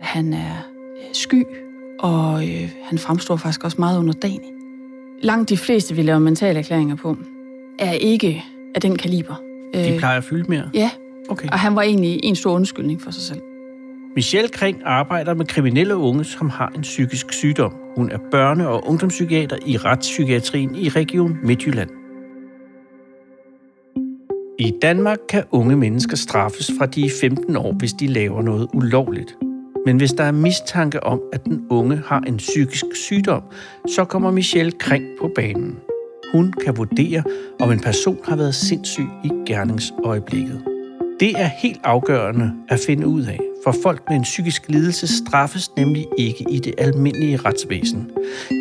Han er øh, sky, og øh, han fremstår faktisk også meget underdanig. Langt de fleste, vi laver mentale erklæringer på, er ikke af den kaliber. De plejer at fylde mere? Ja, Okay. og han var egentlig en stor undskyldning for sig selv. Michelle Kring arbejder med kriminelle unge, som har en psykisk sygdom. Hun er børne- og ungdomspsykiater i retspsykiatrien i Region Midtjylland. I Danmark kan unge mennesker straffes fra de er 15 år, hvis de laver noget ulovligt. Men hvis der er mistanke om, at den unge har en psykisk sygdom, så kommer Michelle Kring på banen. Hun kan vurdere, om en person har været sindssyg i gerningsøjeblikket. Det er helt afgørende at finde ud af, for folk med en psykisk lidelse straffes nemlig ikke i det almindelige retsvæsen.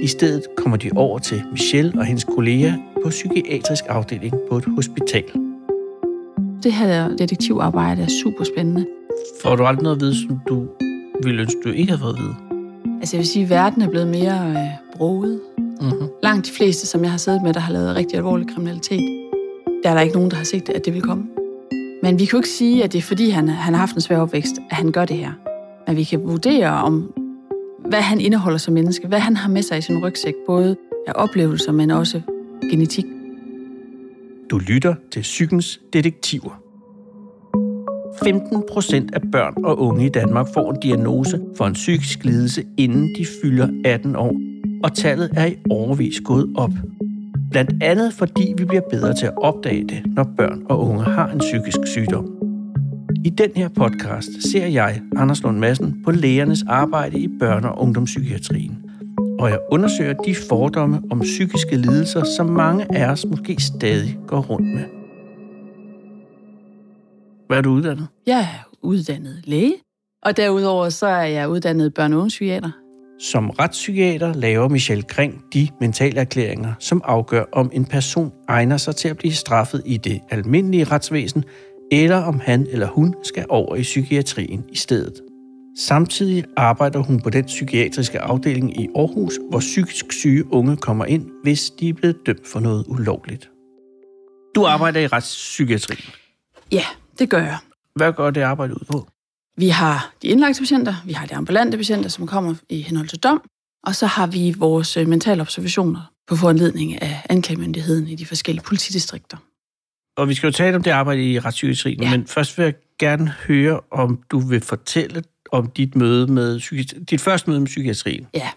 I stedet kommer de over til Michelle og hendes kolleger på psykiatrisk afdeling på et hospital. Det her detektivarbejde er super spændende. Får du aldrig noget at vide, som du ville ønske, du ikke havde fået at vide? Altså jeg vil sige, at verden er blevet mere øh, broget. Mm-hmm. Langt de fleste, som jeg har siddet med, der har lavet rigtig alvorlig kriminalitet, der er der ikke nogen, der har set, at det vil komme. Men vi kan jo ikke sige, at det er fordi, han, han har haft en svær opvækst, at han gør det her. Men vi kan vurdere om, hvad han indeholder som menneske, hvad han har med sig i sin rygsæk, både af oplevelser, men også genetik. Du lytter til Psykens Detektiver. 15 procent af børn og unge i Danmark får en diagnose for en psykisk lidelse, inden de fylder 18 år, og tallet er i overvis gået op. Blandt andet fordi vi bliver bedre til at opdage det, når børn og unge har en psykisk sygdom. I den her podcast ser jeg, Anders Lund Madsen, på lægernes arbejde i børne- og ungdomspsykiatrien. Og jeg undersøger de fordomme om psykiske lidelser, som mange af os måske stadig går rundt med. Hvad er du uddannet? Jeg er uddannet læge, og derudover så er jeg uddannet børne- og ungepsykiater. Som retspsykiater laver Michelle Kring de mentale erklæringer, som afgør, om en person egner sig til at blive straffet i det almindelige retsvæsen, eller om han eller hun skal over i psykiatrien i stedet. Samtidig arbejder hun på den psykiatriske afdeling i Aarhus, hvor psykisk syge unge kommer ind, hvis de er blevet dømt for noget ulovligt. Du arbejder i retspsykiatrien. Ja, det gør jeg. Hvad går det arbejde ud på? Vi har de indlagte patienter, vi har de ambulante patienter, som kommer i henhold til dom, og så har vi vores øh, mentale observationer på foranledning af anklagemyndigheden i de forskellige politidistrikter. Og vi skal jo tale om det arbejde i retspsykiatrien, Ja. men først vil jeg gerne høre, om du vil fortælle om dit møde med dit første møde med psykiatrien. Ja.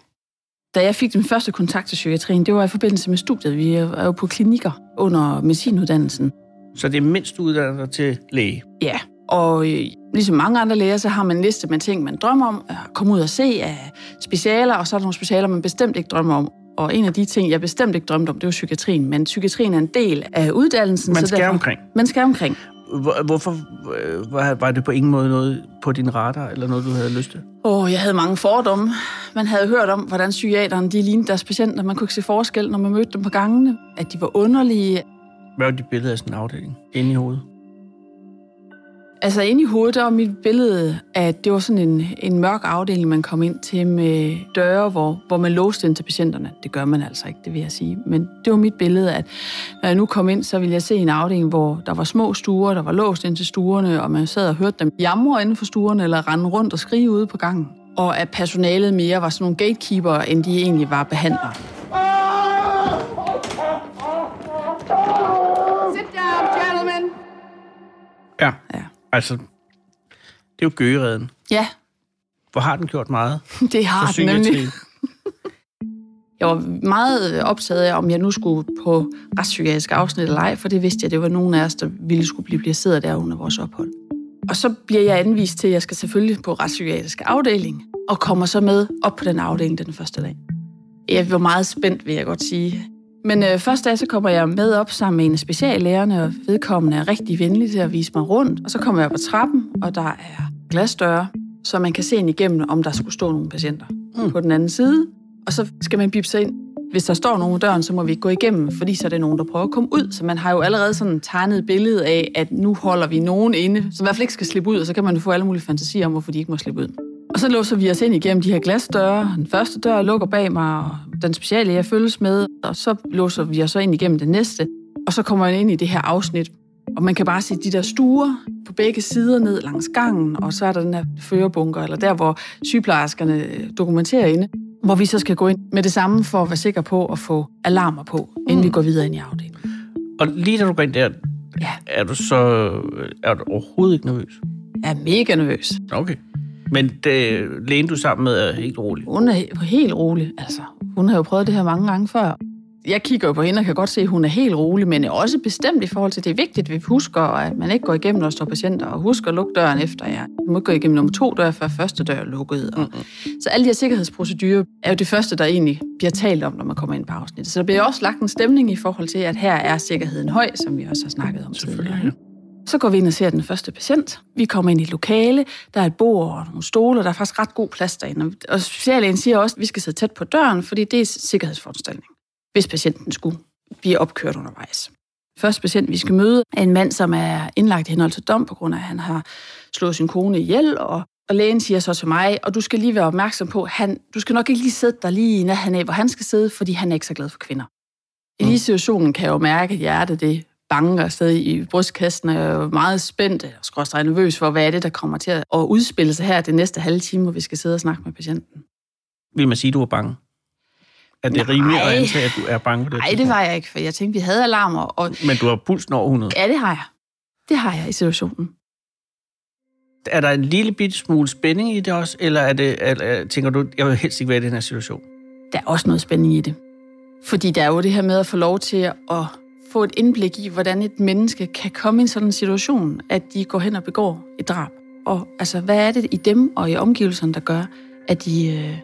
Da jeg fik den første kontakt til psykiatrien, det var i forbindelse med studiet. Vi er jo på klinikker under medicinuddannelsen. Så det er mindst du uddanner dig til læge. Ja, og øh, ligesom mange andre læger, så har man en liste med ting, man drømmer om at komme ud og se af specialer, og så er der nogle specialer, man bestemt ikke drømmer om. Og en af de ting, jeg bestemt ikke drømte om, det var psykiatrien. Men psykiatrien er en del af uddannelsen. Man så skal derfor, omkring. Man skal omkring. Hvor- Hvorfor øh, var, det på ingen måde noget på din radar, eller noget, du havde lyst til? Åh, jeg havde mange fordomme. Man havde hørt om, hvordan psykiaterne de lignede deres patienter. Man kunne ikke se forskel, når man mødte dem på gangene. At de var underlige. Hvad var dit billede af sådan en afdeling inde i hovedet? Altså inde i hovedet, der var mit billede, at det var sådan en, en mørk afdeling, man kom ind til med døre, hvor, hvor man låste ind til patienterne. Det gør man altså ikke, det vil jeg sige. Men det var mit billede, at når jeg nu kom ind, så ville jeg se en afdeling, hvor der var små stuer, der var låst ind til stuerne, og man sad og hørte dem jamre inden for stuerne, eller rende rundt og skrige ude på gangen. Og at personalet mere var sådan nogle gatekeeper, end de egentlig var behandlere. Ja. Ja. Altså, det er jo gøgeredden. Ja, Hvor har den gjort meget det har den nemlig. Jeg var meget optaget af, om jeg nu skulle på retspsykiatrisk afsnit eller ej, for det vidste jeg, det var nogen af os, der ville skulle blive placeret der under vores ophold. Og så bliver jeg anvist til, at jeg skal selvfølgelig på retspsykiatrisk afdeling, og kommer så med op på den afdeling den første dag. Jeg var meget spændt, vil jeg godt sige. Men øh, første dag, så kommer jeg med op sammen med en af speciallærerne, og vedkommende er rigtig venlig til at vise mig rundt. Og så kommer jeg på trappen, og der er glasdøre, så man kan se ind igennem, om der skulle stå nogle patienter mm. på den anden side. Og så skal man bipse ind. Hvis der står nogen i døren, så må vi ikke gå igennem, fordi så er det nogen, der prøver at komme ud. Så man har jo allerede sådan tegnet et billede af, at nu holder vi nogen inde, som i hvert fald ikke skal slippe ud, og så kan man jo få alle mulige fantasier om, hvorfor de ikke må slippe ud. Og så låser vi os ind igennem de her glasdøre. Den første dør lukker bag mig, og den speciale, jeg følges med, og så låser vi os så ind igennem den næste. Og så kommer jeg ind i det her afsnit, Og man kan bare se de der stuer på begge sider ned langs gangen, og så er der den her førerbunker, eller der, hvor sygeplejerskerne dokumenterer inde, hvor vi så skal gå ind med det samme for at være sikker på at få alarmer på, inden mm. vi går videre ind i afdelingen. Og lige da du går ind der, Ja, er du så er du overhovedet ikke nervøs? jeg er mega nervøs. Okay. Men det, lægen, du er sammen med, er helt rolig. Hun er he- helt rolig. Altså, hun har jo prøvet det her mange gange før. Jeg kigger jo på hende og kan godt se, at hun er helt rolig, men er også bestemt i forhold til, at det er vigtigt, at vi husker, at man ikke går igennem, når der står patienter, og husker at lukke døren efter jer. Du må ikke gå igennem nummer to dør, før første dør er lukket. Og... Mm-hmm. Så alle de her sikkerhedsprocedurer er jo det første, der egentlig bliver talt om, når man kommer ind på afsnittet. Så der bliver også lagt en stemning i forhold til, at her er sikkerheden høj, som vi også har snakket om tidligere. Så går vi ind og ser den første patient. Vi kommer ind i et lokale, der er et bord og nogle stole, der er faktisk ret god plads derinde. Og speciallægen siger også, at vi skal sidde tæt på døren, fordi det er sikkerhedsforanstaltning, hvis patienten skulle blive opkørt undervejs. Første patient, vi skal møde, er en mand, som er indlagt i henhold til dom, på grund af, at han har slået sin kone ihjel, og og lægen siger så til mig, og du skal lige være opmærksom på, han, du skal nok ikke lige sidde der lige i nærheden af, hvor han skal sidde, fordi han er ikke så glad for kvinder. I lige situationen kan jeg jo mærke, at hjertet det banker afsted i brystkassen, og jeg er meget spændt og skråstrej nervøs for, hvad er det, der kommer til at udspille sig her det næste halve time, hvor vi skal sidde og snakke med patienten. Vil man sige, at du er bange? Er det Nej. rimeligt at antage, at du er bange på det Nej, det var jeg ikke, for jeg tænkte, vi havde alarmer, og Men du har pulsen over 100. ja, det har jeg. Det har jeg i situationen. Er der en lille bitte smule spænding i det også, eller er det, eller, tænker du, jeg vil helst ikke være i den her situation? Der er også noget spænding i det. Fordi der er jo det her med at få lov til at få et indblik i, hvordan et menneske kan komme i en sådan situation, at de går hen og begår et drab. Og altså, hvad er det i dem og i omgivelserne, der gør, at de øh,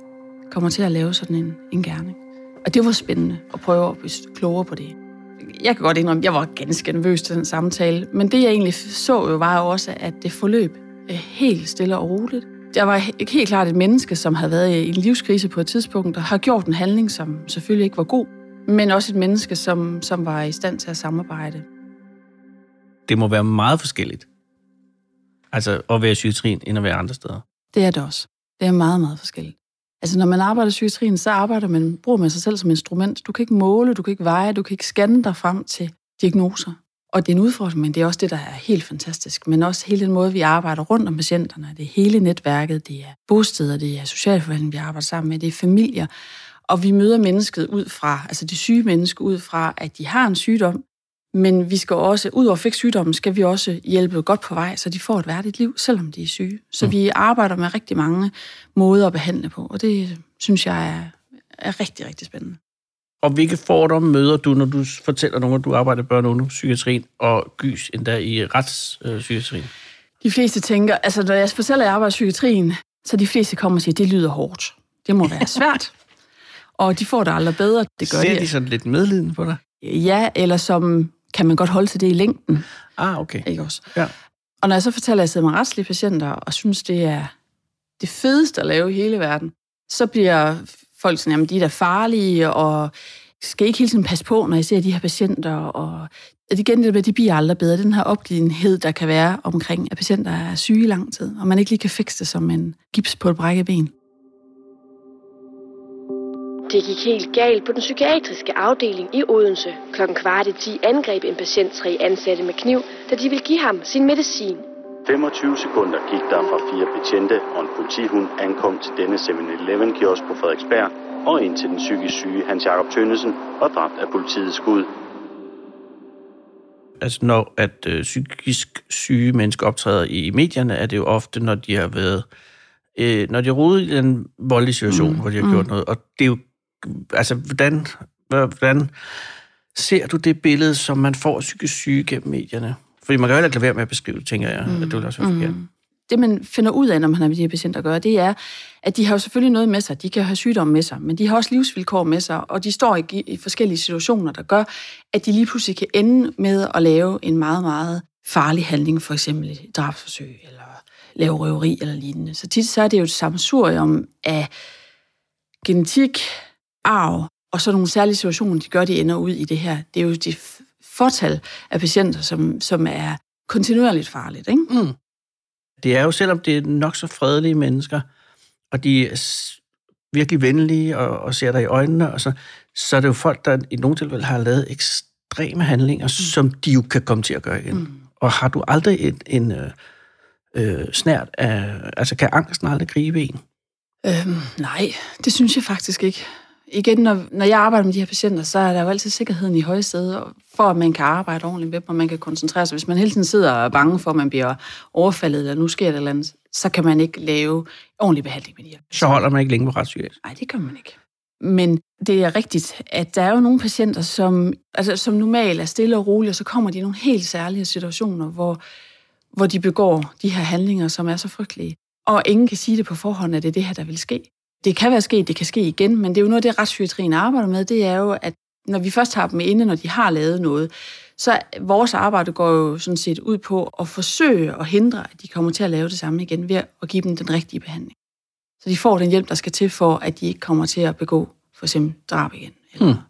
kommer til at lave sådan en, en gerning? Og det var spændende at prøve at blive klogere på det. Jeg kan godt indrømme, at jeg var ganske nervøs til den samtale, men det jeg egentlig så jo var jo også, at det forløb øh, helt stille og roligt. Jeg var helt klart et menneske, som havde været i en livskrise på et tidspunkt, og har gjort en handling, som selvfølgelig ikke var god, men også et menneske, som, som var i stand til at samarbejde. Det må være meget forskelligt. Altså at være i psykiatrien, end at være andre steder. Det er det også. Det er meget, meget forskelligt. Altså, når man arbejder i psykiatrien, så arbejder man, bruger man sig selv som instrument. Du kan ikke måle, du kan ikke veje, du kan ikke scanne dig frem til diagnoser. Og det er en udfordring, men det er også det, der er helt fantastisk. Men også hele den måde, vi arbejder rundt om patienterne. Det er hele netværket, det er bosteder, det er socialforvaltning, vi arbejder sammen med, det er familier. Og vi møder mennesket ud fra, altså det syge menneske ud fra, at de har en sygdom, men vi skal også, ud over at fikse sygdommen, skal vi også hjælpe godt på vej, så de får et værdigt liv, selvom de er syge. Så mm. vi arbejder med rigtig mange måder at behandle på, og det synes jeg er, er rigtig, rigtig spændende. Og hvilke fordomme møder du, når du fortæller nogen, at du arbejder i børne- og ungdomspsykiatrien, og gys endda i retspsykiatrien? De fleste tænker, altså når jeg fortæller, at jeg arbejder i psykiatrien, så de fleste kommer og siger, at det lyder hårdt. Det må være svært. Og de får det aldrig bedre. Det gør Ser de. de sådan lidt medlidende på dig? Ja, eller som, kan man godt holde til det i længden. Ah, okay. Ikke også? Ja. Og når jeg så fortæller, at jeg sidder med retslige patienter, og synes, det er det fedeste at lave i hele verden, så bliver folk sådan, jamen de er da farlige, og skal ikke hele tiden passe på, når jeg ser de her patienter, og at igen det med, de bliver aldrig bedre. Den her opgivenhed, der kan være omkring, at patienter er syge i lang tid, og man ikke lige kan fikse det som en gips på et brækket ben. Det gik helt galt på den psykiatriske afdeling i Odense. Klokken kvart i 10 angreb en patient tre ansatte med kniv, da de ville give ham sin medicin. 25 sekunder gik der fra fire betjente og en politihund ankom til denne 7-Eleven-kiosk på Frederiksberg og ind til den psykisk syge Hans Jakob Tønnesen og dræbt af politiets skud. Altså når at øh, psykisk syge mennesker optræder i medierne, er det jo ofte, når de har været, øh, når de har rodet i en voldelig situation, mm. hvor de har gjort noget. Og det er jo, altså hvordan, hvordan ser du det billede, som man får psykisk syge gennem medierne? Fordi man kan jo heller ikke lade være med at beskrive, tænker jeg, mm. at det vil også være forkert. det, man finder ud af, når man har med de her patienter at gøre, det er, at de har jo selvfølgelig noget med sig. De kan have sygdomme med sig, men de har også livsvilkår med sig, og de står i, i forskellige situationer, der gør, at de lige pludselig kan ende med at lave en meget, meget farlig handling, for eksempel et drabsforsøg, eller lave røveri eller lignende. Så tit så er det jo et sammensurium af genetik, arv, og så nogle særlige situationer, de gør, de ender ud i det her. Det er jo de fortal af patienter, som, som er kontinuerligt farligt, ikke? Mm. Det er jo, selvom det er nok så fredelige mennesker, og de er virkelig venlige og, og ser dig i øjnene, og så, så er det jo folk, der i nogle tilfælde har lavet ekstreme handlinger, mm. som de jo kan komme til at gøre igen. Mm. Og har du aldrig et, en øh, øh, snært af... Altså, kan angsten aldrig gribe en? Øhm, nej, det synes jeg faktisk ikke. Igen, når, når jeg arbejder med de her patienter, så er der jo altid sikkerheden i høje sæder, for at man kan arbejde ordentligt med dem, og man kan koncentrere sig. Hvis man hele tiden sidder og er bange for, at man bliver overfaldet, eller nu sker det eller andet, så kan man ikke lave ordentlig behandling med de her. Så holder man ikke længe på retspsykiatrisk. Nej, det gør man ikke. Men det er rigtigt, at der er jo nogle patienter, som, altså, som normalt er stille og rolige, og så kommer de i nogle helt særlige situationer, hvor, hvor de begår de her handlinger, som er så frygtelige. Og ingen kan sige det på forhånd, at det er det her, der vil ske. Det kan være sket, det kan ske igen, men det er jo noget, det retspsykiatrien arbejder med, det er jo, at når vi først har dem inde, når de har lavet noget, så vores arbejde går jo sådan set ud på at forsøge at hindre, at de kommer til at lave det samme igen, ved at give dem den rigtige behandling. Så de får den hjælp, der skal til for, at de ikke kommer til at begå for eksempel drab igen, eller hmm.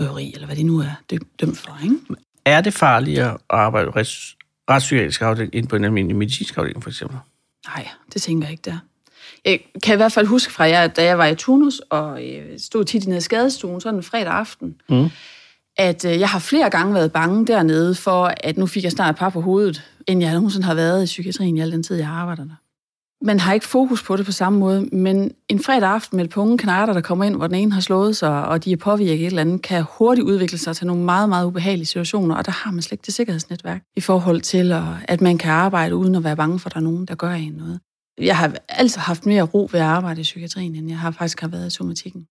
røveri, eller hvad de nu er dømt for. Ikke? Er det farligere at arbejde rets, retspsykiatrisk afdeling end på en almindelig medicinsk afdeling, for eksempel? Nej, det tænker jeg ikke, der. Jeg kan i hvert fald huske fra, jer, da jeg var i turnus, og øh, stod tit nede i skadestuen, sådan en fredag aften, mm. at øh, jeg har flere gange været bange dernede for, at nu fik jeg snart et par på hovedet, end jeg nogensinde har været i psykiatrien i al den tid, jeg har arbejdet der man har ikke fokus på det på samme måde, men en fredag aften med et par unge kanater, der kommer ind, hvor den ene har slået sig, og de er påvirket et eller andet, kan hurtigt udvikle sig til nogle meget, meget ubehagelige situationer, og der har man slet ikke det sikkerhedsnetværk i forhold til, at man kan arbejde uden at være bange for, at der er nogen, der gør en noget. Jeg har altid haft mere ro ved at arbejde i psykiatrien, end jeg har faktisk har været i somatikken.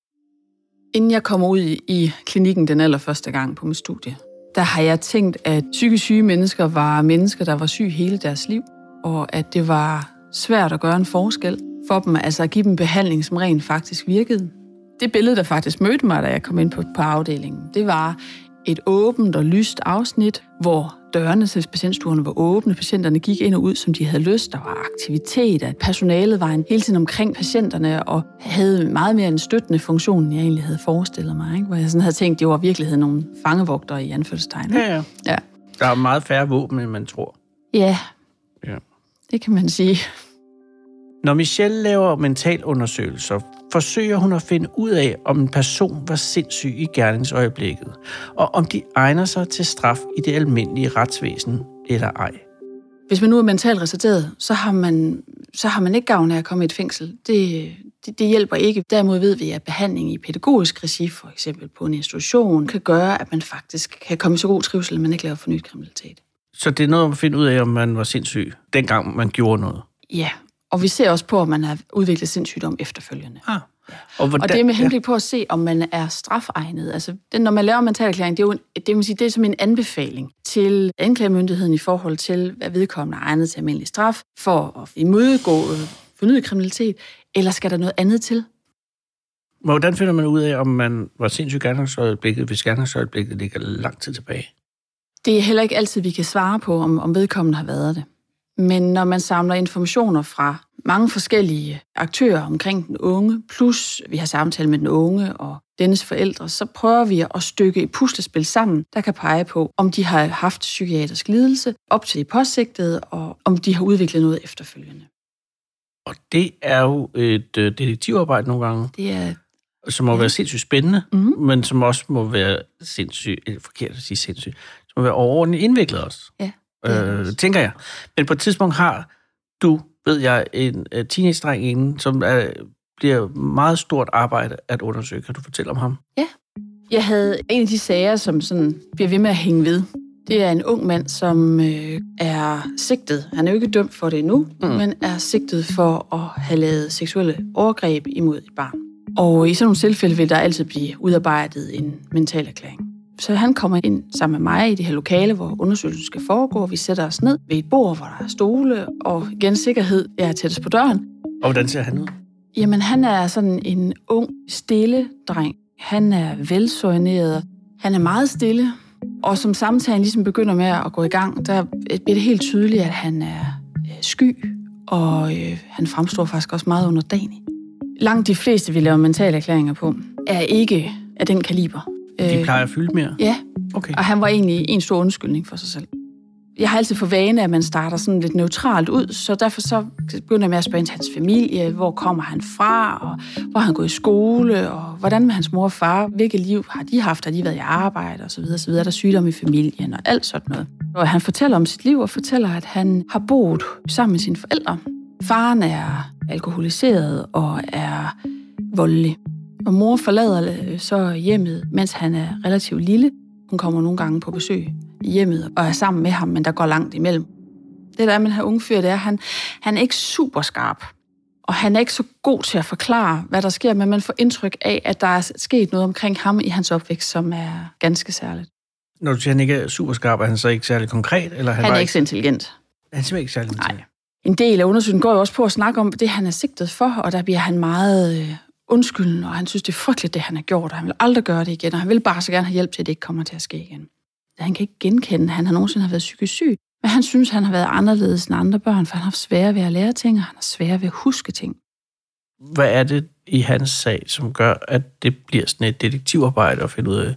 Inden jeg kom ud i klinikken den allerførste gang på mit studie, der har jeg tænkt, at psykisk syge mennesker var mennesker, der var syge hele deres liv, og at det var svært at gøre en forskel for dem, altså at give dem behandling, som rent faktisk virkede. Det billede, der faktisk mødte mig, da jeg kom ind på, på afdelingen, det var et åbent og lyst afsnit, hvor dørene til patientstuerne var åbne, patienterne gik ind og ud, som de havde lyst, der var aktivitet, at personalet var en hele tiden omkring patienterne og havde meget mere en støttende funktion, end jeg egentlig havde forestillet mig, ikke? hvor jeg sådan havde tænkt, det var virkeligheden nogle fangevogtere i anførselstegn. Ja, ja. ja. Der er meget færre våben, end man tror. Ja, ja. det kan man sige. Når Michelle laver mentalundersøgelser, forsøger hun at finde ud af, om en person var sindssyg i gerningsøjeblikket, og om de egner sig til straf i det almindelige retsvæsen eller ej. Hvis man nu er mentalt retarderet, så har man, så har man ikke gavn af at komme i et fængsel. Det, det, det hjælper ikke. Derimod ved vi, at behandling i pædagogisk regi, for eksempel på en institution, kan gøre, at man faktisk kan komme i så god trivsel, at man ikke laver fornyet kriminalitet. Så det er noget at finde ud af, om man var sindssyg, dengang man gjorde noget? Ja, og vi ser også på, om man har udviklet sindssygdom efterfølgende. Ah. Og, hvordan, og det er med henblik på at se, om man er strafegnet. Altså, det, når man laver mentalklæring, det er jo en, det, man sige, det er som en anbefaling til anklagemyndigheden i forhold til, hvad vedkommende er egnet til almindelig straf for at imødegå fornyet kriminalitet, eller skal der noget andet til? Hvordan finder man ud af, om man var sindssyg gerningsøjeblikket, hvis gerningsøjeblikket ligger lang tid tilbage? Det er heller ikke altid, vi kan svare på, om, om vedkommende har været det. Men når man samler informationer fra mange forskellige aktører omkring den unge, plus vi har samtalt med den unge og dennes forældre, så prøver vi at stykke et puslespil sammen, der kan pege på, om de har haft psykiatrisk lidelse op til det påsigtede, og om de har udviklet noget efterfølgende. Og det er jo et øh, detektivarbejde nogle gange. Det er som må ja. være sindssygt spændende, mm-hmm. men som også må være sindssygt, eller forkert at sige sindssygt, som må være overordentligt indviklet også. Ja øh, tænker jeg. Men på et tidspunkt har du, ved jeg, en uh, teenage-dreng inde, som er, bliver meget stort arbejde at undersøge. Kan du fortælle om ham? Ja. Jeg havde en af de sager, som sådan bliver ved med at hænge ved. Det er en ung mand, som øh, er sigtet. Han er jo ikke dømt for det endnu, mm. men er sigtet for at have lavet seksuelle overgreb imod et barn. Og i sådan nogle tilfælde vil der altid blive udarbejdet en mental erklæring. Så han kommer ind sammen med mig i det her lokale, hvor undersøgelsen skal foregå. Vi sætter os ned ved et bord, hvor der er stole, og igen sikkerhed er tættest på døren. Og hvordan ser han ud? Jamen, han er sådan en ung, stille dreng. Han er velsorienteret. Han er meget stille. Og som samtalen ligesom begynder med at gå i gang, der bliver det helt tydeligt, at han er øh, sky, og øh, han fremstår faktisk også meget underdanig. Langt de fleste, vi laver mentale erklæringer på, er ikke af den kaliber. De øh, plejer at fylde mere? Ja, okay. og han var egentlig en stor undskyldning for sig selv. Jeg har altid for vane, at man starter sådan lidt neutralt ud, så derfor så begynder jeg med at spørge hans familie, hvor kommer han fra, og hvor har han gået i skole, og hvordan med hans mor og far, hvilket liv har de haft, har de været i arbejde, og så videre, så videre. Der er sygdom i familien, og alt sådan noget. Og han fortæller om sit liv, og fortæller, at han har boet sammen med sine forældre. Faren er alkoholiseret og er voldelig. Og mor forlader så hjemmet, mens han er relativt lille. Hun kommer nogle gange på besøg i hjemmet og er sammen med ham, men der går langt imellem. Det der med den her unge fyr, det er, at han, han er ikke super skarp. Og han er ikke så god til at forklare, hvad der sker, men man får indtryk af, at der er sket noget omkring ham i hans opvækst, som er ganske særligt. Når du siger, at han ikke er super skarp, er han så ikke særlig konkret? Eller han, han er ikke ikke så intelligent. Han er simpelthen ikke særlig intelligent? Nej. En del af undersøgelsen går jo også på at snakke om det, han er sigtet for, og der bliver han meget øh, undskylden, og han synes, det er frygteligt, det han har gjort, og han vil aldrig gøre det igen, og han vil bare så gerne have hjælp til, at det ikke kommer til at ske igen. Han kan ikke genkende, at han har nogensinde har været psykisk syg, men han synes, han har været anderledes end andre børn, for han har haft svære ved at lære ting, og han har svære ved at huske ting. Hvad er det i hans sag, som gør, at det bliver sådan et detektivarbejde at finde ud af,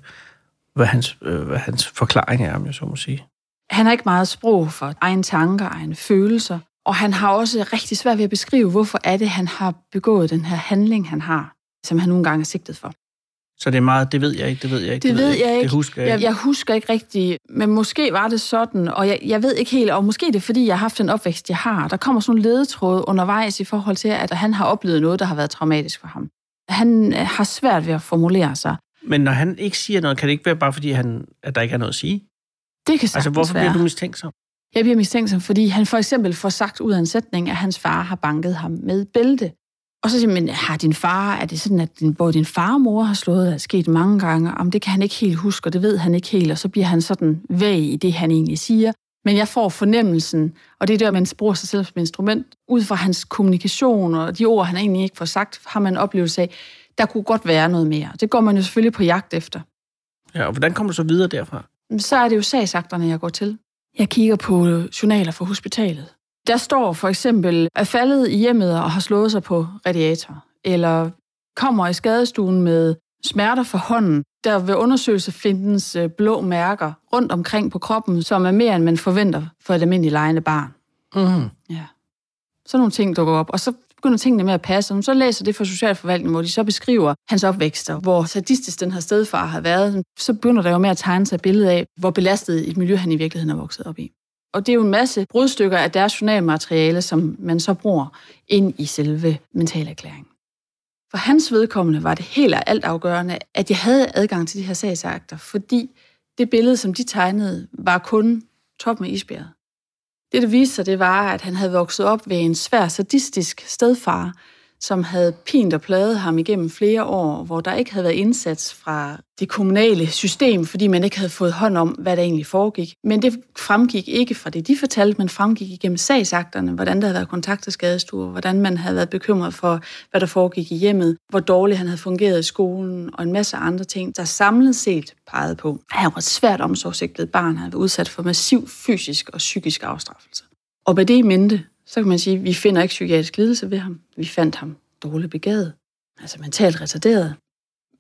hvad hans, øh, hvad hans forklaring er, om jeg så må sige? Han har ikke meget sprog for egen tanker, egne følelser, og han har også rigtig svært ved at beskrive, hvorfor er det, han har begået den her handling, han har, som han nogle gange er sigtet for. Så det er meget, det ved jeg ikke, det ved jeg ikke. Det, det ved jeg ikke. Det husker jeg, jeg Jeg husker ikke rigtigt, men måske var det sådan, og jeg, jeg ved ikke helt, og måske det er, fordi jeg har haft den opvækst, jeg har. Der kommer sådan nogle ledetråde undervejs i forhold til, at han har oplevet noget, der har været traumatisk for ham. Han øh, har svært ved at formulere sig. Men når han ikke siger noget, kan det ikke være bare fordi, han, at der ikke er noget at sige? Det kan Altså, hvorfor være. bliver du mistænksom? Jeg bliver mistænksom, fordi han for eksempel får sagt ud af en sætning, at hans far har banket ham med bælte. Og så siger man, har din far, er det sådan, at din, både din far og mor har slået, er sket mange gange? Om det kan han ikke helt huske, og det ved han ikke helt, og så bliver han sådan væg i det, han egentlig siger. Men jeg får fornemmelsen, og det er der, man bruger sig selv som instrument, ud fra hans kommunikation og de ord, han egentlig ikke får sagt, har man en oplevelse af, der kunne godt være noget mere. Det går man jo selvfølgelig på jagt efter. Ja, og hvordan kommer du så videre derfra? Så er det jo sagsakterne, jeg går til. Jeg kigger på journaler fra hospitalet. Der står for eksempel, er faldet i hjemmet og har slået sig på radiator, eller kommer i skadestuen med smerter for hånden. Der ved undersøgelse findes øh, blå mærker rundt omkring på kroppen, som er mere, end man forventer for et almindeligt lejende barn. Mm. Ja. Så nogle ting dukker op, og så begynder tingene med at passe. Og så læser det fra Socialforvaltningen, hvor de så beskriver hans opvækst, og hvor sadistisk den her stedfar har været, så begynder der jo med at tegne sig et billede af, hvor belastet et miljø han i virkeligheden er vokset op i. Og det er jo en masse brudstykker af deres journalmateriale, som man så bruger ind i selve mentalerklæringen. For hans vedkommende var det helt og alt afgørende, at jeg havde adgang til de her sagsakter, fordi det billede, som de tegnede, var kun toppen af isbjerget. Det, der viste sig, det var, at han havde vokset op ved en svær sadistisk stedfar, som havde pint og pladet ham igennem flere år, hvor der ikke havde været indsats fra det kommunale system, fordi man ikke havde fået hånd om, hvad der egentlig foregik. Men det fremgik ikke fra det, de fortalte, men fremgik igennem sagsakterne, hvordan der havde været kontakt til skadestuer, hvordan man havde været bekymret for, hvad der foregik i hjemmet, hvor dårligt han havde fungeret i skolen, og en masse andre ting, der samlet set pegede på, at han var et svært omsorgsægtet barn, han havde været udsat for massiv fysisk og psykisk afstraffelse. Og med det i mente, så kan man sige, at vi finder ikke psykiatrisk lidelse ved ham. Vi fandt ham dårligt begavet, altså mentalt retarderet.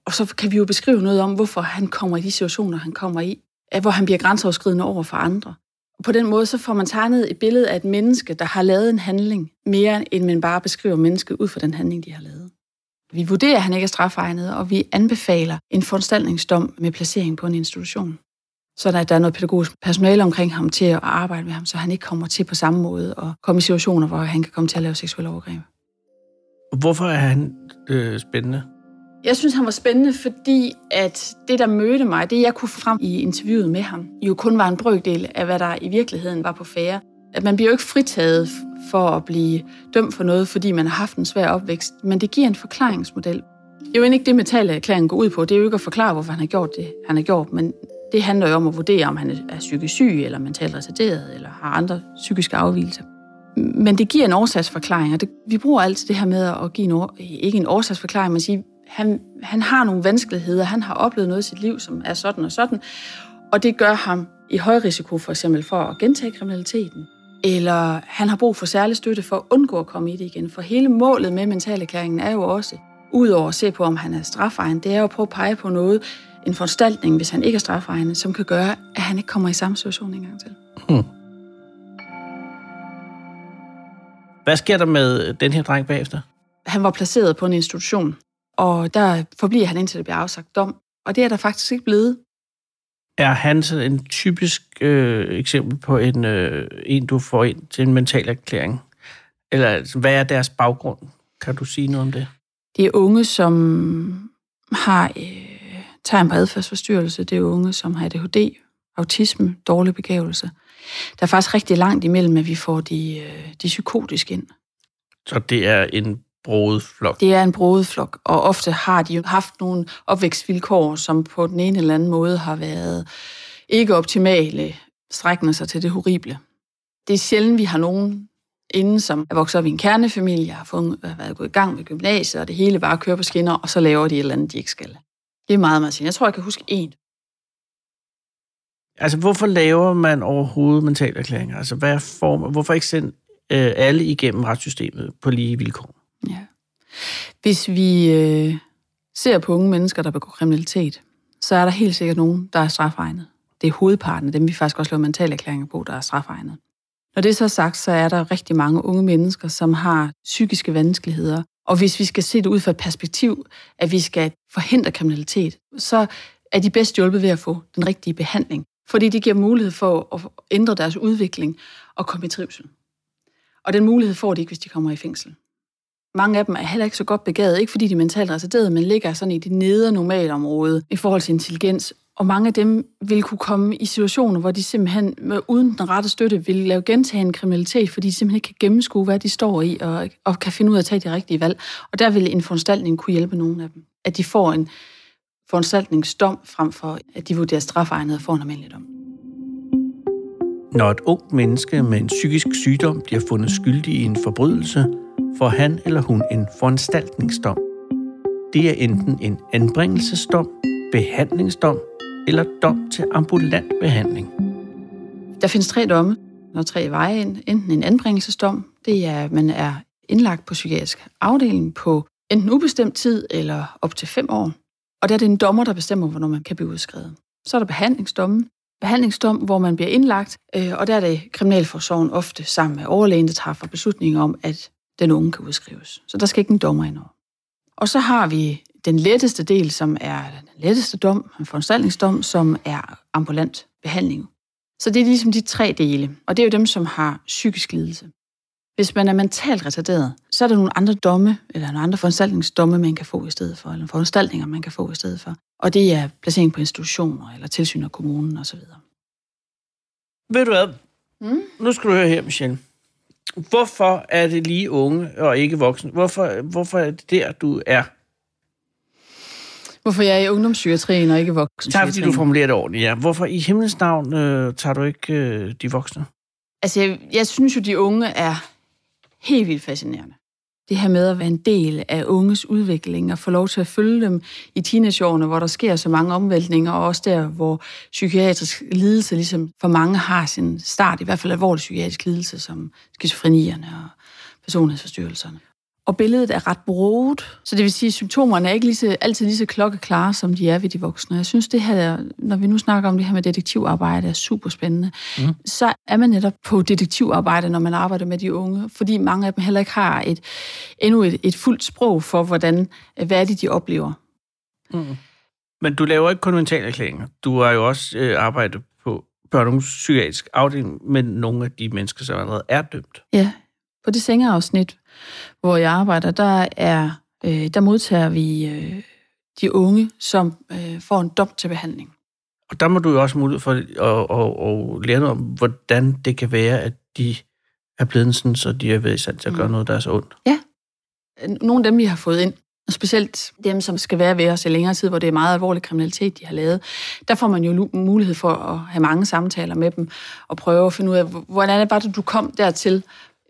Og så kan vi jo beskrive noget om, hvorfor han kommer i de situationer, han kommer i, hvor han bliver grænseoverskridende over for andre. Og på den måde så får man tegnet et billede af et menneske, der har lavet en handling, mere end man bare beskriver mennesket ud fra den handling, de har lavet. Vi vurderer, at han ikke er strafegnet, og vi anbefaler en foranstaltningsdom med placering på en institution så der, der er noget pædagogisk personale omkring ham til at arbejde med ham, så han ikke kommer til på samme måde og komme i situationer, hvor han kan komme til at lave seksuelle overgreb. Hvorfor er han øh, spændende? Jeg synes, han var spændende, fordi at det, der mødte mig, det jeg kunne få frem i interviewet med ham, jo kun var en brøkdel af, hvad der i virkeligheden var på færre. At man bliver jo ikke fritaget for at blive dømt for noget, fordi man har haft en svær opvækst, men det giver en forklaringsmodel. Det er jo ikke det, metalerklæringen går ud på. Det er jo ikke at forklare, hvorfor han har gjort det, han har gjort, men det handler jo om at vurdere, om han er psykisk syg, eller mentalt retarderet, eller har andre psykiske afvielser. Men det giver en årsagsforklaring, og det, vi bruger altid det her med at give en, ikke en årsagsforklaring, men sige, han, han har nogle vanskeligheder, han har oplevet noget i sit liv, som er sådan og sådan, og det gør ham i høj risiko for eksempel for at gentage kriminaliteten. Eller han har brug for særlig støtte for at undgå at komme i det igen. For hele målet med mentalerklæringen er jo også, udover at se på, om han er strafegen, det er jo at prøve at pege på noget, en foranstaltning, hvis han ikke er strafregnet, som kan gøre, at han ikke kommer i samme situation engang til. Hmm. Hvad sker der med den her dreng bagefter? Han var placeret på en institution, og der forbliver han indtil det bliver afsagt dom. Og det er der faktisk ikke blevet. Er han sådan en typisk øh, eksempel på en, øh, en, du får ind til en mental erklæring? Eller altså, hvad er deres baggrund? Kan du sige noget om det? Det er unge, som har øh, tegn på adfærdsforstyrrelse. Det er unge, som har ADHD, autisme, dårlig begævelse. Der er faktisk rigtig langt imellem, at vi får de, øh, de psykotiske ind. Så det er en broet flok. Det er en broet flok, og ofte har de jo haft nogle opvækstvilkår, som på den ene eller anden måde har været ikke optimale, strækkende sig til det horrible. Det er sjældent, vi har nogen inden, som er vokset op i en kernefamilie, har fået, har været gået i gang med gymnasiet, og det hele bare kører på skinner, og så laver de et eller andet, de ikke skal. Det er meget, sjældent. Jeg tror, jeg kan huske én. Altså, hvorfor laver man overhovedet mentale erklæringer? Altså, hvad er form? Hvorfor ikke sende øh, alle igennem retssystemet på lige vilkår? Ja. Hvis vi øh, ser på unge mennesker, der begår kriminalitet, så er der helt sikkert nogen, der er strafegnet. Det er hovedparten af dem, vi faktisk også laver mentale erklæringer på, der er strafegnet. Når det er så sagt, så er der rigtig mange unge mennesker, som har psykiske vanskeligheder. Og hvis vi skal se det ud fra et perspektiv, at vi skal forhindre kriminalitet, så er de bedst hjulpet ved at få den rigtige behandling. Fordi det giver mulighed for at ændre deres udvikling og komme i trivsel. Og den mulighed får de ikke, hvis de kommer i fængsel. Mange af dem er heller ikke så godt begavet, ikke fordi de er mentalt retarderede, men ligger sådan i det nedre normalområde i forhold til intelligens. Og mange af dem vil kunne komme i situationer, hvor de simpelthen uden den rette støtte vil lave gentagende kriminalitet, fordi de simpelthen ikke kan gennemskue, hvad de står i, og, og kan finde ud af at tage de rigtige valg. Og der vil en foranstaltning kunne hjælpe nogle af dem. At de får en foranstaltningsdom, frem for at de vurderer strafegnet for en almindelig dom. Når et ungt menneske med en psykisk sygdom bliver fundet skyldig i en forbrydelse, får han eller hun en foranstaltningsdom. Det er enten en anbringelsesdom, behandlingsdom eller dom til ambulant behandling. Der findes tre domme, når tre veje ind. Enten en anbringelsesdom, det er, at man er indlagt på psykiatrisk afdeling på enten ubestemt tid eller op til fem år. Og der er det en dommer, der bestemmer, hvornår man kan blive udskrevet. Så er der behandlingsdommen. Behandlingsdom, hvor man bliver indlagt, øh, og der er det kriminalforsorgen ofte sammen med overlægen, der tager for beslutning om, at den unge kan udskrives. Så der skal ikke en dommer ind over. Og så har vi den letteste del, som er den letteste dom, en foranstaltningsdom, som er ambulant behandling. Så det er ligesom de tre dele, og det er jo dem, som har psykisk lidelse. Hvis man er mentalt retarderet, så er der nogle andre domme, eller nogle andre foranstaltningsdomme, man kan få i stedet for, eller foranstaltninger, man kan få i stedet for. Og det er placering på institutioner, eller tilsyn af kommunen osv. Ved du hvad? Mm? Nu skal du høre her, Michelle. Hvorfor er det lige unge og ikke voksne? Hvorfor, hvorfor er det der, du er? Hvorfor jeg er i ungdomspsykiatrien og ikke voksen Tak fordi du formulerer det ordentligt, ja. Hvorfor i himlens navn øh, tager du ikke øh, de voksne? Altså, jeg, jeg synes jo, de unge er helt vildt fascinerende. Det her med at være en del af unges udvikling og få lov til at følge dem i teenageårene, hvor der sker så mange omvæltninger, og også der, hvor psykiatrisk lidelse ligesom for mange har sin start, i hvert fald alvorlig psykiatrisk lidelse, som skizofrenierne og personlighedsforstyrrelserne. Og billedet er ret broet, så det vil sige, at symptomerne er ikke lige så, altid lige så klokkeklare, som de er ved de voksne. Jeg synes, det her, når vi nu snakker om det her med detektivarbejde, er super spændende. Mm. Så er man netop på detektivarbejde, når man arbejder med de unge, fordi mange af dem heller ikke har et, endnu et, et fuldt sprog for, hvordan, hvad er det, de oplever. Mm. Men du laver ikke kun mentalerklæringer. Du har jo også øh, arbejdet på børne- og psykiatrisk afdeling med nogle af de mennesker, som allerede er dømt. Ja, på det sengeafsnit, hvor jeg arbejder, der, er, øh, der modtager vi øh, de unge, som øh, får en dom til behandling. Og der må du jo også mulighed for at, at, at lære noget om, hvordan det kan være, at de er blevet sådan, så de er ved i stand til at gøre mm. noget, der er så ondt. Ja. Nogle af dem, vi har fået ind, og specielt dem, som skal være ved os i længere tid, hvor det er meget alvorlig kriminalitet, de har lavet, der får man jo mulighed for at have mange samtaler med dem, og prøve at finde ud af, hvordan er det, du kom dertil,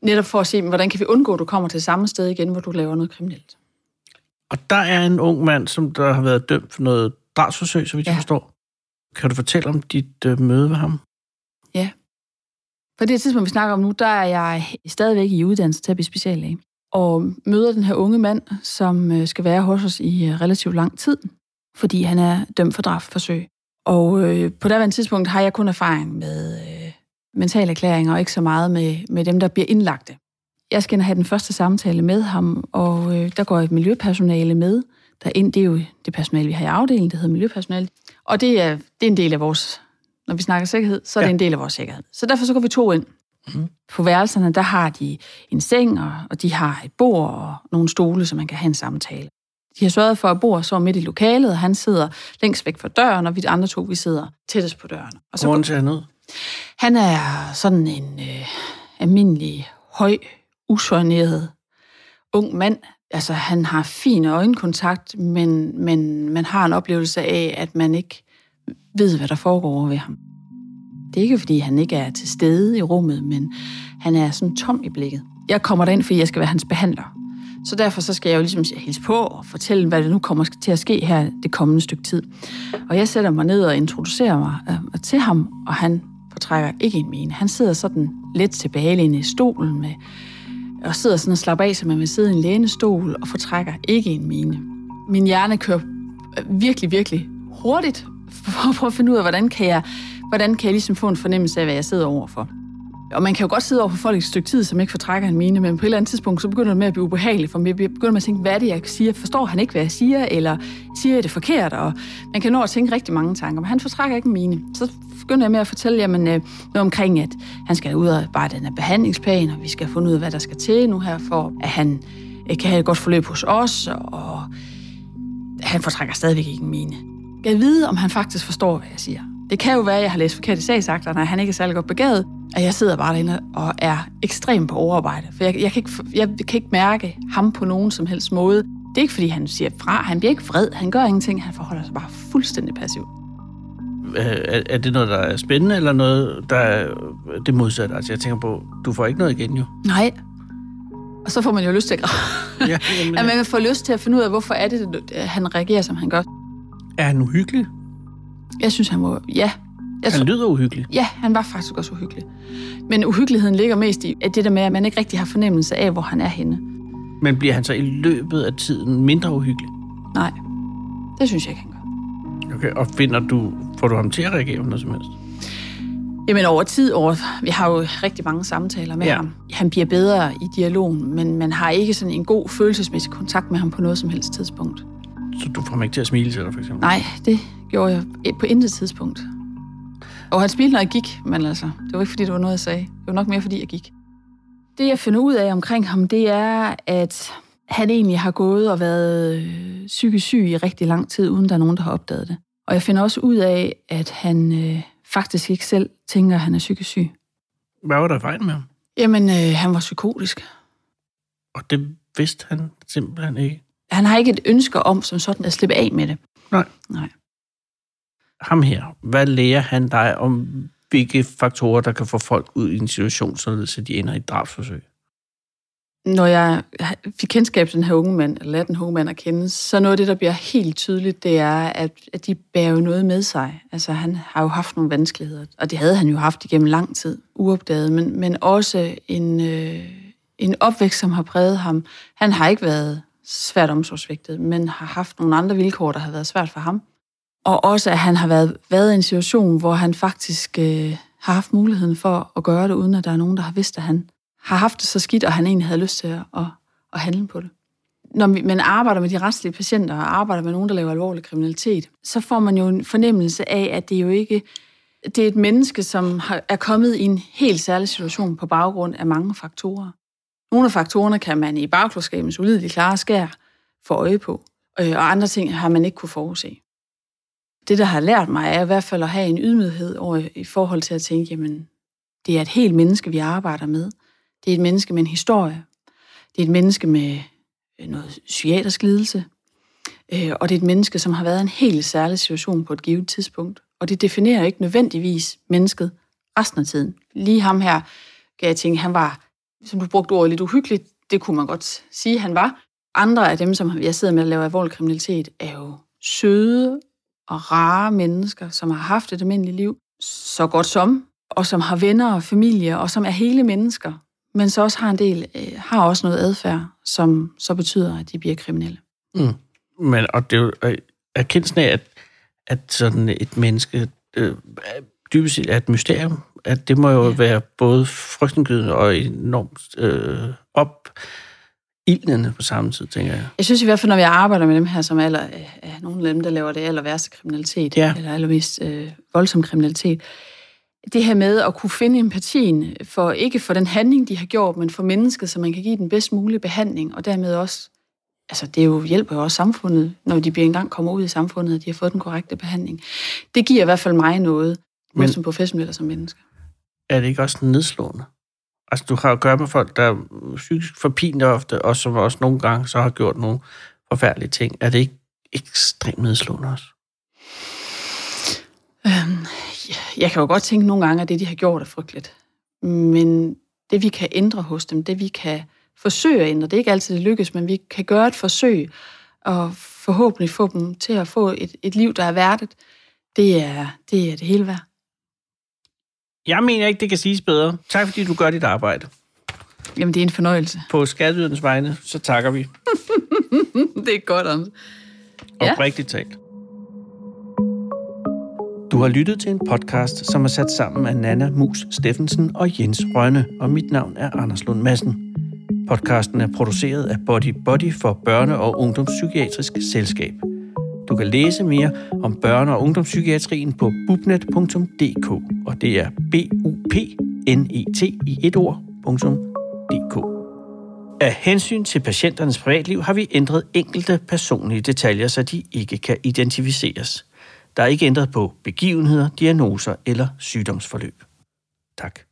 Netop for at se, hvordan kan vi undgå, at du kommer til samme sted igen, hvor du laver noget kriminelt. Og der er en ung mand, som der har været dømt for noget drabsforsøg, så vidt ja. jeg forstår. Kan du fortælle om dit øh, møde med ham? Ja. På det tidspunkt, vi snakker om nu, der er jeg stadigvæk i uddannelse til at blive speciallæge. Og møder den her unge mand, som øh, skal være hos os i øh, relativt lang tid, fordi han er dømt for drabsforsøg. Og øh, på daværende tidspunkt har jeg kun erfaring med øh, mentale erklæringer, og ikke så meget med, med dem, der bliver indlagte jeg skal have den første samtale med ham, og øh, der går et miljøpersonale med derind. Det er jo det personale, vi har i afdelingen, det hedder miljøpersonale. Og det er, det er en del af vores, når vi snakker sikkerhed, så er ja. det en del af vores sikkerhed. Så derfor så går vi to ind. Mm. På værelserne, der har de en seng, og, og de har et bord og nogle stole, så man kan have en samtale. De har sørget for, at bord så midt i lokalet, og han sidder længst væk fra døren, og vi andre to, vi sidder tættest på døren. Og så ser han ud? Han er sådan en øh, almindelig, høj, usorneret ung mand. Altså, han har fin øjenkontakt, men, men man har en oplevelse af, at man ikke ved, hvad der foregår over ved ham. Det er ikke, fordi han ikke er til stede i rummet, men han er sådan tom i blikket. Jeg kommer derind, fordi jeg skal være hans behandler. Så derfor så skal jeg jo ligesom hilse på og fortælle, hvad det nu kommer til at ske her det kommende stykke tid. Og jeg sætter mig ned og introducerer mig øh, til ham, og han fortrækker ikke en mine. Han sidder sådan lidt tilbage i stolen med, og sidder sådan og slapper af, som man vil sidde i en lænestol, og fortrækker ikke en mine. Min hjerne kører virkelig, virkelig hurtigt for at prøve at finde ud af, hvordan kan jeg, hvordan kan jeg ligesom få en fornemmelse af, hvad jeg sidder overfor. Og man kan jo godt sidde over for folk et stykke tid, som ikke fortrækker en mine, men på et eller andet tidspunkt, så begynder det med at blive ubehageligt, for man begynder man at tænke, hvad er det, jeg siger? Forstår han ikke, hvad jeg siger? Eller siger jeg det forkert? Og man kan nå at tænke rigtig mange tanker, men han fortrækker ikke en mine. Så begynder jeg med at fortælle jamen, øh, noget omkring, at han skal ud og bare den her behandlingsplan, og vi skal finde ud af, hvad der skal til nu her, for at han øh, kan have et godt forløb hos os, og han fortrækker stadigvæk ikke en mine. Jeg vide, om han faktisk forstår, hvad jeg siger. Det kan jo være, at jeg har læst forkert i sagsakter, når han ikke er særlig godt begavet, at jeg sidder bare derinde og er ekstremt på overarbejde. For jeg, jeg, kan ikke, jeg kan ikke mærke ham på nogen som helst måde. Det er ikke, fordi han siger fra. Han bliver ikke vred. Han gør ingenting. Han forholder sig bare fuldstændig passiv. Er, er det noget, der er spændende, eller noget, der er det modsatte? Altså, jeg tænker på, du får ikke noget igen jo. Nej. Og så får man jo lyst til at græde. Ja, jamen, man får lyst til at finde ud af, hvorfor er det, at han reagerer, som han gør. Er han uhyggelig? Jeg synes, han må... Ja. Jeg han lyder uhyggelig. Ja, han var faktisk også uhyggelig. Men uhyggeligheden ligger mest i at det der med, at man ikke rigtig har fornemmelse af, hvor han er henne. Men bliver han så i løbet af tiden mindre uhyggelig? Nej, det synes jeg ikke, han gør. Okay, og finder du, får du ham til at reagere på noget som helst? Jamen over tid, over, vi har jo rigtig mange samtaler med ja. ham. Han bliver bedre i dialogen, men man har ikke sådan en god følelsesmæssig kontakt med ham på noget som helst tidspunkt. Så du får ham ikke til at smile til dig, for eksempel? Nej, det gjorde jeg på intet tidspunkt. Og han smilte, når jeg gik, men altså, det var ikke, fordi det var noget, jeg sagde. Det var nok mere, fordi jeg gik. Det, jeg finder ud af omkring ham, det er, at han egentlig har gået og været øh, psykisk syg i rigtig lang tid, uden der er nogen, der har opdaget det. Og jeg finder også ud af, at han øh, faktisk ikke selv tænker, at han er psykisk syg. Hvad var der fejl med ham? Jamen, øh, han var psykotisk. Og det vidste han simpelthen ikke? Han har ikke et ønske om som sådan at slippe af med det. Nej. Nej. Ham her, hvad lærer han dig om, hvilke faktorer, der kan få folk ud i en situation, så de ender i et drabsforsøg? Når jeg fik kendskab til den her unge mand, eller lader den unge mand at kende, så noget af det, der bliver helt tydeligt, det er, at, at de bærer jo noget med sig. Altså, han har jo haft nogle vanskeligheder, og det havde han jo haft igennem lang tid, uopdaget, men, men også en, øh, en opvækst, som har præget ham. Han har ikke været svært omsorgsvigtet, men har haft nogle andre vilkår, der har været svært for ham. Og også, at han har været, været i en situation, hvor han faktisk øh, har haft muligheden for at gøre det, uden at der er nogen, der har vidst, at han har haft det så skidt, og han egentlig havde lyst til at, at, at handle på det. Når man arbejder med de retslige patienter, og arbejder med nogen, der laver alvorlig kriminalitet, så får man jo en fornemmelse af, at det jo ikke det er et menneske, som har, er kommet i en helt særlig situation på baggrund af mange faktorer. Nogle af faktorerne kan man i bagklodskabens ulidelige klare skær få øje på, øh, og andre ting har man ikke kunne forudse. Det, der har lært mig, er i hvert fald at have en ydmyghed over, i forhold til at tænke, jamen, det er et helt menneske, vi arbejder med. Det er et menneske med en historie. Det er et menneske med øh, noget psykiatrisk lidelse. Øh, og det er et menneske, som har været i en helt særlig situation på et givet tidspunkt. Og det definerer ikke nødvendigvis mennesket resten af tiden. Lige ham her, kan jeg tænke, han var som du brugte ordet, lidt uhyggeligt. Det kunne man godt sige, han var. Andre af dem, som jeg sidder med at lave alvorlig kriminalitet, er jo søde og rare mennesker, som har haft et almindeligt liv, så godt som, og som har venner og familie, og som er hele mennesker, men så også har en del, øh, har også noget adfærd, som så betyder, at de bliver kriminelle. Mm. Men, og det er jo øh, erkendelsen af, at, at sådan et menneske øh, dybest set er et mysterium, at det må jo ja. være både frygtindgydende og enormt øh, op ildende på samme tid, tænker jeg. Jeg synes i hvert fald, når vi arbejder med dem her, som aller, er nogle af dem, der laver det aller værste kriminalitet, Ja. eller allermest øh, voldsom kriminalitet, det her med at kunne finde empatien, for ikke for den handling, de har gjort, men for mennesket, så man kan give den bedst mulige behandling, og dermed også, altså det er jo, hjælper jo også samfundet, når de bliver engang kommer ud i samfundet, at de har fået den korrekte behandling. Det giver i hvert fald mig noget, men, som professionel og som menneske. Er det ikke også nedslående? Altså, du har at gøre med folk, der er psykisk forpint ofte, og som også nogle gange så har gjort nogle forfærdelige ting. Er det ikke ekstremt nedslående også? Øhm, jeg kan jo godt tænke nogle gange, at det, de har gjort, er frygteligt. Men det, vi kan ændre hos dem, det vi kan forsøge at ændre, det er ikke altid det lykkes, men vi kan gøre et forsøg, og forhåbentlig få dem til at få et, et liv, der er værdigt, det er det, er det hele værd. Jeg mener ikke, det kan siges bedre. Tak, fordi du gør dit arbejde. Jamen, det er en fornøjelse. På skatteydernes vegne, så takker vi. det er godt, Anders. Ja. Oprigtigt talt. Du har lyttet til en podcast, som er sat sammen af Nana Mus Steffensen og Jens Rønne, og mit navn er Anders Lund Madsen. Podcasten er produceret af Body Body for Børne- og Ungdomspsykiatrisk Selskab. Du kan læse mere om børne- og ungdomspsykiatrien på bubnet.dk, og det er b u p n e t i et ord.dk. Af hensyn til patienternes privatliv har vi ændret enkelte personlige detaljer, så de ikke kan identificeres. Der er ikke ændret på begivenheder, diagnoser eller sygdomsforløb. Tak.